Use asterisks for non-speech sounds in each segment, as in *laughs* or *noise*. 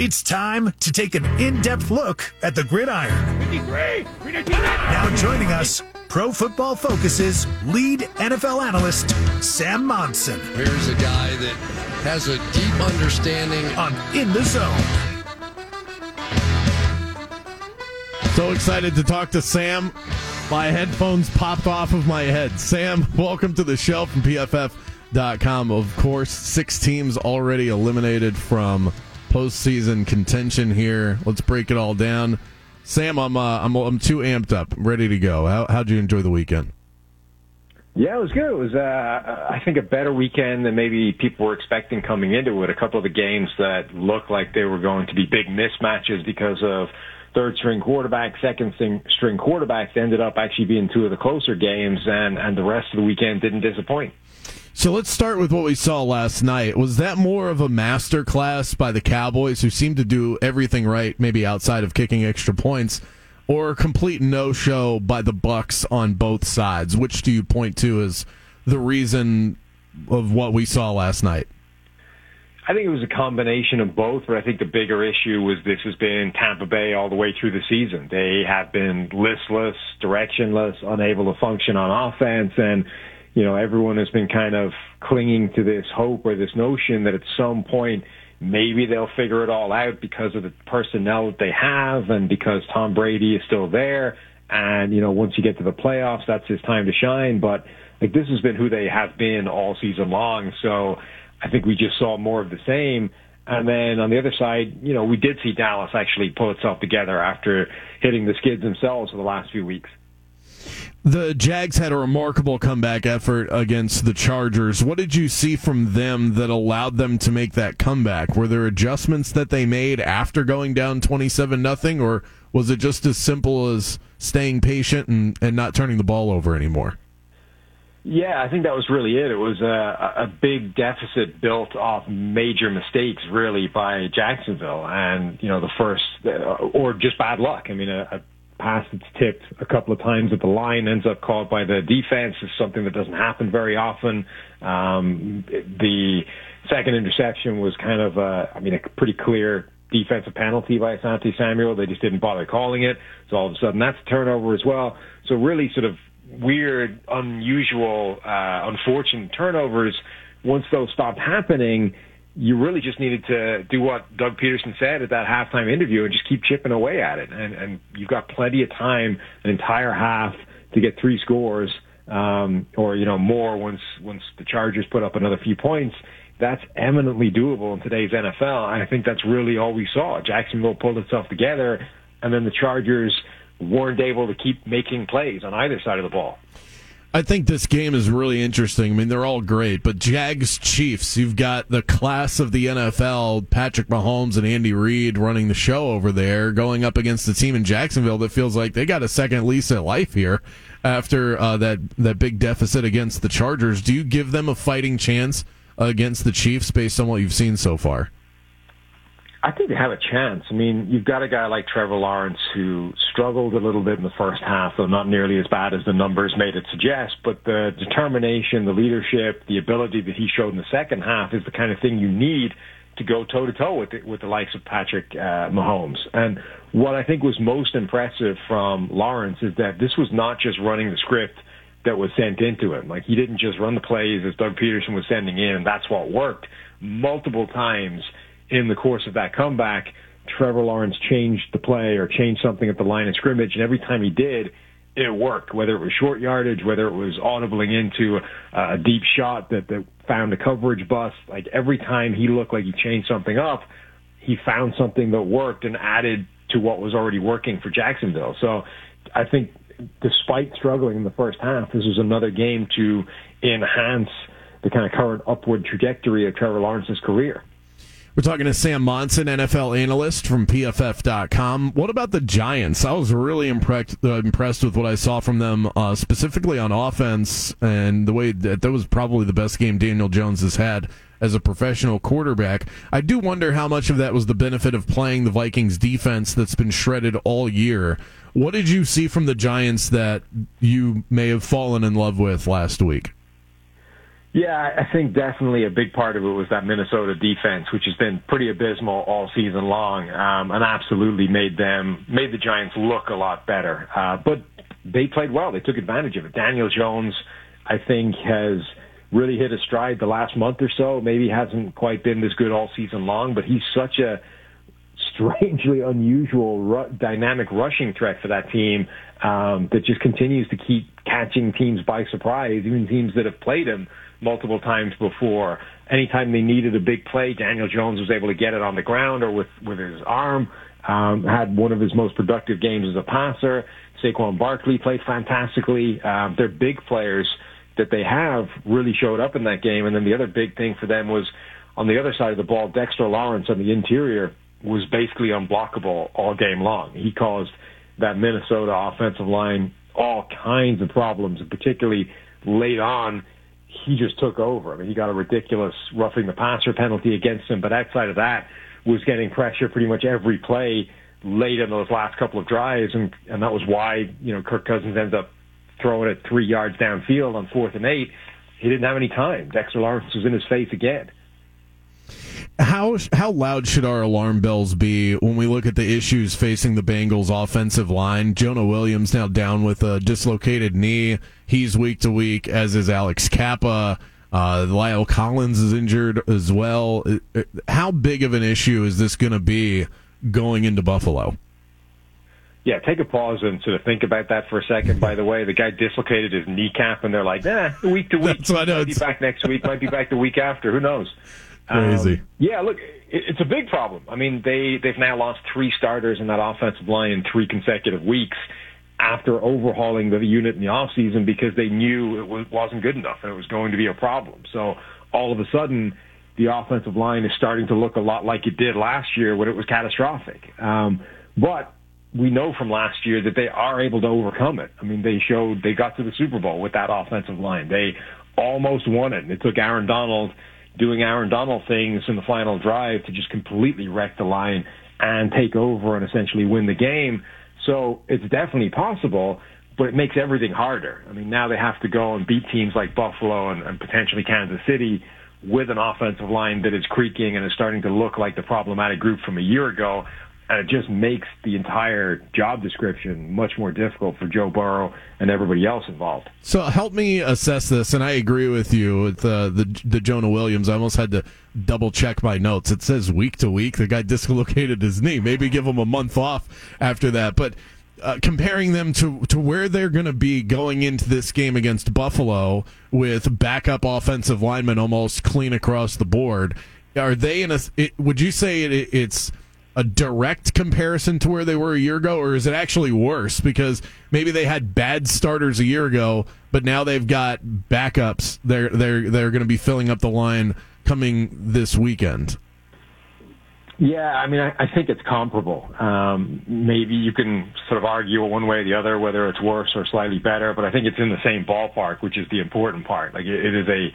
It's time to take an in-depth look at the gridiron. Now joining us, Pro Football Focus's lead NFL analyst, Sam Monson, Here's a guy that has a deep understanding. on In the Zone. So excited to talk to Sam. My headphones popped off of my head. Sam, *laughs* welcome to the show from PFF.com. Of course, six teams already eliminated from postseason contention here. Let's break it all down. Sam, I'm uh, I'm I'm too amped up, ready to go. How how'd you enjoy the weekend? Yeah, it was good. It was, uh, I think, a better weekend than maybe people were expecting coming into it. A couple of the games that looked like they were going to be big mismatches because of third string quarterback, second string, string quarterbacks ended up actually being two of the closer games, and, and the rest of the weekend didn't disappoint. So let's start with what we saw last night. Was that more of a master class by the Cowboys, who seemed to do everything right, maybe outside of kicking extra points, or a complete no-show by the Bucks on both sides? Which do you point to as the reason of what we saw last night? I think it was a combination of both, but I think the bigger issue was this has been Tampa Bay all the way through the season. They have been listless, directionless, unable to function on offense, and you know everyone has been kind of clinging to this hope or this notion that at some point maybe they'll figure it all out because of the personnel that they have and because Tom Brady is still there. And you know once you get to the playoffs, that's his time to shine. But like this has been who they have been all season long, so. I think we just saw more of the same. And then on the other side, you know, we did see Dallas actually pull itself together after hitting the skids themselves for the last few weeks. The Jags had a remarkable comeback effort against the Chargers. What did you see from them that allowed them to make that comeback? Were there adjustments that they made after going down 27 nothing or was it just as simple as staying patient and, and not turning the ball over anymore? Yeah, I think that was really it. It was a, a big deficit built off major mistakes, really, by Jacksonville, and you know the first, or just bad luck. I mean, a, a pass that's tipped a couple of times at the line ends up caught by the defense is something that doesn't happen very often. Um, the second interception was kind of, I mean, a pretty clear defensive penalty by Asante Samuel. They just didn't bother calling it, so all of a sudden that's a turnover as well. So really, sort of weird, unusual, uh, unfortunate turnovers, once those stopped happening, you really just needed to do what Doug Pederson said at that halftime interview and just keep chipping away at it. And, and you've got plenty of time, an entire half, to get three scores, um, or you know more once once the Chargers put up another few points. That's eminently doable in today's NFL. I think that's really all we saw. Jacksonville pulled itself together, and then the Chargers weren't able to keep making plays on either side of the ball. I think this game is really interesting. I mean, they're all great, but Jags Chiefs, you've got the class of the NFL, Patrick Mahomes and Andy Reid running the show over there, going up against the team in Jacksonville that feels like they got a second lease at life here after uh, that that big deficit against the Chargers. Do you give them a fighting chance against the Chiefs based on what you've seen so far? I think they have a chance. I mean, you've got a guy like Trevor Lawrence who struggled a little bit in the first half, though not nearly as bad as the numbers made it suggest. But the determination, the leadership, the ability that he showed in the second half is the kind of thing you need to go toe to toe with the, with the likes of Patrick uh, Mahomes. And what I think was most impressive from Lawrence is that this was not just running the script that was sent into him. Like he didn't just run the plays as Doug Pederson was sending in, and that's what worked. Multiple times in the course of that comeback, Trevor Lawrence changed the play or changed something at the line of scrimmage, and every time he did, it worked. Whether it was short yardage, whether it was audibling into a, deep shot that, that found a coverage bust, like every time he looked like he changed something up, he found something that worked and added to what was already working for Jacksonville. So I think despite struggling in the first half, this was another game to enhance the kind of current upward trajectory of Trevor Lawrence's career. We're talking to Sam Monson, NFL analyst from PFF.com. What about the Giants? I was really impressed, uh, impressed with what I saw from them, uh, specifically on offense, and the way that that was probably the best game Daniel Jones has had as a professional quarterback. I do wonder how much of that was the benefit of playing the Vikings defense that's been shredded all year. What did you see from the Giants that you may have fallen in love with last week? Yeah, I think definitely a big part of it was that Minnesota defense, which has been pretty abysmal all season long, um, and absolutely made them made the Giants look a lot better. Uh, but they played well; they took advantage of it. Daniel Jones, I think, has really hit a stride the last month or so. Maybe hasn't quite been this good all season long, but he's such a strangely unusual ru- dynamic rushing threat for that team um, that just continues to keep catching teams by surprise, even teams that have played him multiple times before. Anytime they needed a big play, Daniel Jones was able to get it on the ground or with, with his arm. Um, had one of his most productive games as a passer. Saquon Barkley played fantastically. Uh, they're big players that they have really showed up in that game. And then the other big thing for them was on the other side of the ball, Dexter Lawrence on the interior was basically unblockable all game long. He caused that Minnesota offensive line all kinds of problems, and particularly late on he just took over. I mean, he got a ridiculous roughing the passer penalty against him, but outside of that, was getting pressure pretty much every play late in those last couple of drives, and and that was why you know Kirk Cousins ends up throwing it three yards downfield on fourth and eight. He didn't have any time. Dexter Lawrence was in his face again. How how loud should our alarm bells be when we look at the issues facing the Bengals offensive line? Jonah Williams now down with a dislocated knee. He's week to week, as is Alex Cappa. Uh, La'el Collins is injured as well. Uh, uh, how big of an issue is this going to be going into Buffalo? Yeah, take a pause and sort of think about that for a second. By the way, the guy dislocated his kneecap, and they're like, "Nah, week to week. *laughs* That's what I know. Might be back next week. Might be back the week after. Who knows?" Crazy. Um, yeah, look, it, it's a big problem. I mean, they they've now lost three starters in that offensive line in three consecutive weeks after overhauling the unit in the off season because they knew it was, wasn't good enough and it was going to be a problem. So all of a sudden, the offensive line is starting to look a lot like it did last year when it was catastrophic. Um, but we know from last year that they are able to overcome it. I mean, they showed they got to the Super Bowl with that offensive line. They almost won it. And it took Aaron Donald doing Aaron Donald things in the final drive to just completely wreck the line and take over and essentially win the game. So it's definitely possible, but it makes everything harder. I mean, now they have to go and beat teams like Buffalo and, and potentially Kansas City with an offensive line that is creaking and is starting to look like the problematic group from a year ago and it just makes the entire job description much more difficult for Joe Burrow and everybody else involved. So help me assess this, and I agree with you with uh, the the Jonah Williams. I almost had to double check my notes. It says week to week the guy *laughs* dislocated his knee. Maybe give him a month off after that, but. Uh, comparing them to, to where they're going to be going into this game against Buffalo with backup offensive linemen almost clean across the board, are they in a? It, would you say it, it's a direct comparison to where they were a year ago, or is it actually worse because maybe they had bad starters a year ago, but now they've got backups. They're they're they're going to be filling up the line coming this weekend. Yeah, I mean, I, I think it's comparable. Um, maybe you can sort of argue one way or the other whether it's worse or slightly better, but I think it's in the same ballpark, which is the important part. Like it, it is a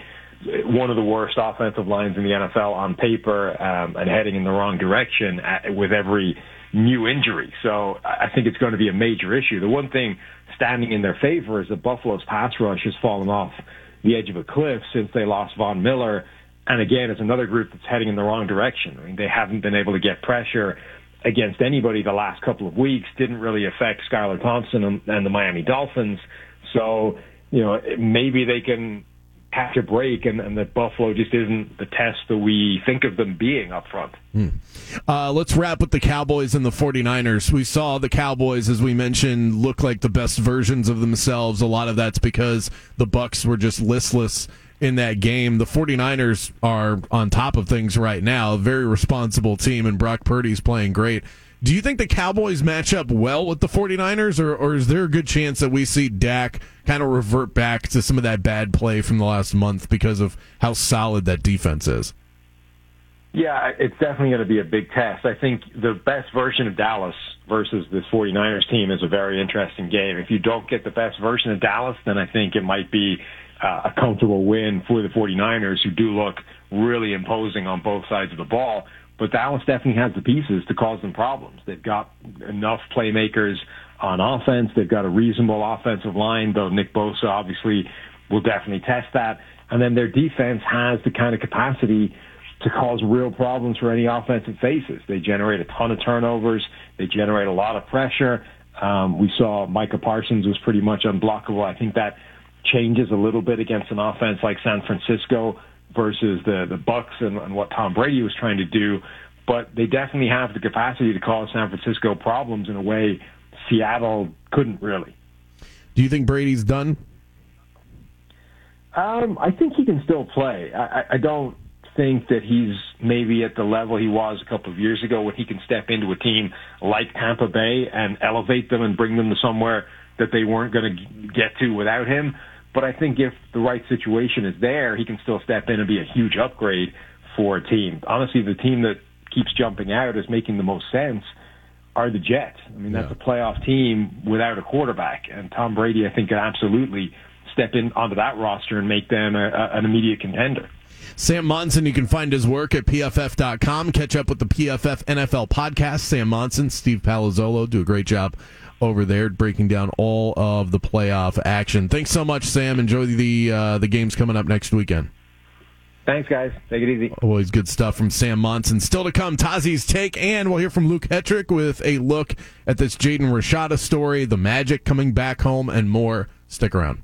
one of the worst offensive lines in the NFL on paper um, and heading in the wrong direction at, with every new injury. So I think it's going to be a major issue. The one thing standing in their favor is that Buffalo's pass rush has fallen off the edge of a cliff since they lost Von Miller. And again, it's another group that's heading in the wrong direction. I mean, they haven't been able to get pressure against anybody the last couple of weeks. Didn't really affect Skylar Thompson and, and the Miami Dolphins. So, you know, maybe they can catch a break and, and that Buffalo just isn't the test that we think of them being up front. Hmm. Uh, let's wrap with the Cowboys and the 49ers. We saw the Cowboys, as we mentioned, look like the best versions of themselves. A lot of that's because the Bucks were just listless in that game. The 49ers are on top of things right now. Very responsible team, and Brock Purdy's playing great. Do you think the Cowboys match up well with the 49ers, or, or is there a good chance that we see Dak kind of revert back to some of that bad play from the last month because of how solid that defense is? Yeah, it's definitely going to be a big test. I think the best version of Dallas versus this 49ers team is a very interesting game. If you don't get the best version of Dallas, then I think it might be uh, a comfortable win for the 49ers, who do look really imposing on both sides of the ball. But Dallas definitely has the pieces to cause them problems. They've got enough playmakers on offense. They've got a reasonable offensive line, though Nick Bosa obviously will definitely test that. And then their defense has the kind of capacity to cause real problems for any offense it faces. They generate a ton of turnovers. They generate a lot of pressure. Um, we saw Micah Parsons was pretty much unblockable. I think that changes a little bit against an offense like San Francisco versus the the Bucks and, and what Tom Brady was trying to do. But they definitely have the capacity to cause San Francisco problems in a way Seattle couldn't really. Do you think Brady's done? Um, I think he can still play. I, I don't think that he's maybe at the level he was a couple of years ago when he can step into a team like Tampa Bay and elevate them and bring them to somewhere that they weren't going to get to without him. But I think if the right situation is there, he can still step in and be a huge upgrade for a team. Honestly, the team that keeps jumping out as making the most sense are the Jets. I mean, that's Yeah. a playoff team without a quarterback, and Tom Brady, I think, could absolutely step in onto that roster and make them a, a, an immediate contender. Sam Monson, you can find his work at pff.com. Catch up with the PFF NFL podcast. Sam Monson, Steve Palazzolo do a great job over there breaking down all of the playoff action. Thanks so much, Sam. Enjoy the uh, the games coming up next weekend. Thanks, guys. Take it easy. Always good stuff from Sam Monson. Still to come, Tazi's take, and we'll hear from Luke Hetrick with a look at this Jaden Rashada story, the Magic coming back home, and more. Stick around.